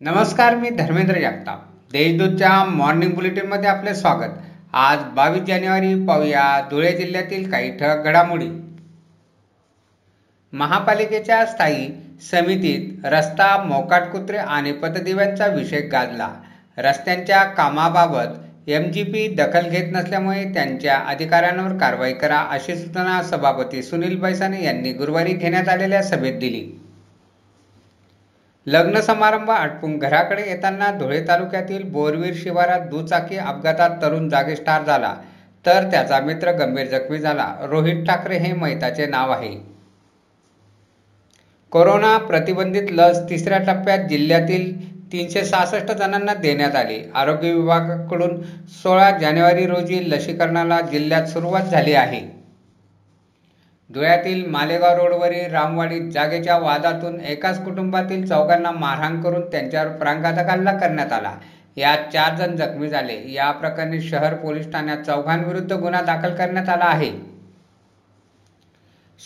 नमस्कार मी धर्मेंद्र जगताप. देशदूतच्या मॉर्निंग बुलेटिनमध्ये आपले स्वागत. आज बावीस जानेवारी पाहूया धुळे जिल्ह्यातील काही ठळक घडामोडी. महापालिकेच्या स्थायी समितीत रस्ता मोकाट कुत्रे आणि पतदिव्यांचा विषय गाजला. रस्त्यांच्या कामाबाबत एम जी पी दखल घेत नसल्यामुळे त्यांच्या अधिकाऱ्यांवर कारवाई करा अशी सूचना सभापती सुनील बैसाने यांनी गुरुवारी घेण्यात आलेल्या सभेत दिली. लग्न समारंभ आटपून घराकडे येताना धुळे तालुक्यातील बोरवीर शिवारात दुचाकी अपघातात तरुण जागीच ठार झाला. तर त्याचा मित्र गंभीर जखमी झाला. रोहित ठाकरे हे मैताचे नाव आहे. कोरोना प्रतिबंधित लस तिसऱ्या टप्प्यात जिल्ह्यातील तीनशे सहासष्ट जणांना देण्यात आली. आरोग्य विभागाकडून सोळा जानेवारी रोजी लसीकरणाला जिल्ह्यात सुरुवात झाली आहे. धुळ्यातील मालेगाव रोडवरील रामवाडीत जागेच्या वादातून एकाच कुटुंबातील चौघांना मारहाण करून त्यांच्यावर प्राणघातक हल्ला करण्यात आला. यात चार जण जखमी झाले. या प्रकरणी शहर पोलीस ठाण्यात चौघांविरुद्ध गुन्हा दाखल करण्यात आला आहे.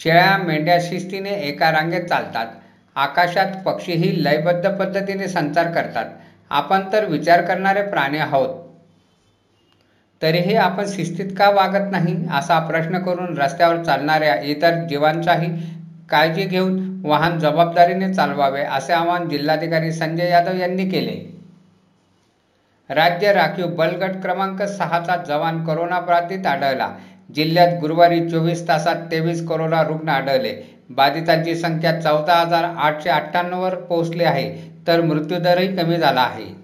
शेळ्या मेंढ्या शिस्तीने एका रांगेत चालतात. आकाशात पक्षीही लयबद्ध पद्धतीने संचार करतात. आपण तर विचार करणारे प्राणी आहोत. तरीही आपण शिस्तीत का वागत नाही? असा प्रश्न करून रस्त्यावर चालणाऱ्या इतर जीवांचाही काळजी घेऊन वाहन जबाबदारीने चालवावे असे आवाहन जिल्हाधिकारी संजय यादव यांनी केले. राज्य राखीव बलगट क्रमांक सहाचा जवान करोना बाधित आढळला. जिल्ह्यात गुरुवारी चोवीस तासात तेवीस कोरोना रुग्ण आढळले. बाधितांची संख्या चौदा हजार आठशे अठ्ठ्याण्णववर पोहोचली आहे तर मृत्यूदरही कमी झाला आहे.